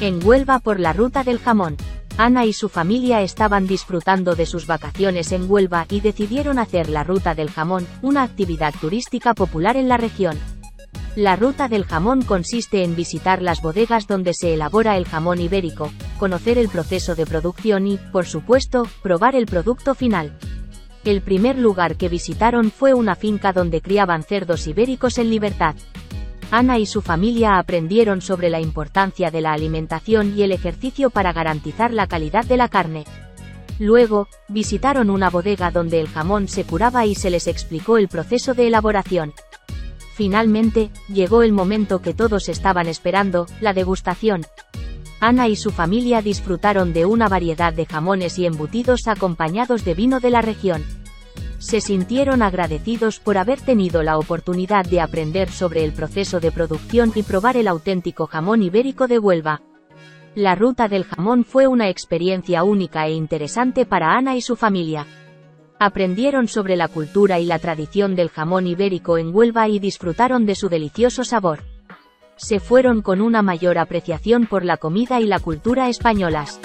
En Huelva por la ruta del jamón. Ana y su familia estaban disfrutando de sus vacaciones en Huelva y decidieron hacer la ruta del jamón, una actividad turística popular en la región. La ruta del jamón consiste en visitar las bodegas donde se elabora el jamón ibérico, conocer el proceso de producción y, por supuesto, probar el producto final. El primer lugar que visitaron fue una finca donde criaban cerdos ibéricos en libertad. Ana y su familia aprendieron sobre la importancia de la alimentación y el ejercicio para garantizar la calidad de la carne. Luego, visitaron una bodega donde el jamón se curaba y se les explicó el proceso de elaboración. Finalmente, llegó el momento que todos estaban esperando, la degustación. Ana y su familia disfrutaron de una variedad de jamones y embutidos acompañados de vino de la región se sintieron agradecidos por haber tenido la oportunidad de aprender sobre el proceso de producción y probar el auténtico jamón ibérico de Huelva. La ruta del jamón fue una experiencia única e interesante para Ana y su familia. Aprendieron sobre la cultura y la tradición del jamón ibérico en Huelva y disfrutaron de su delicioso sabor. Se fueron con una mayor apreciación por la comida y la cultura españolas.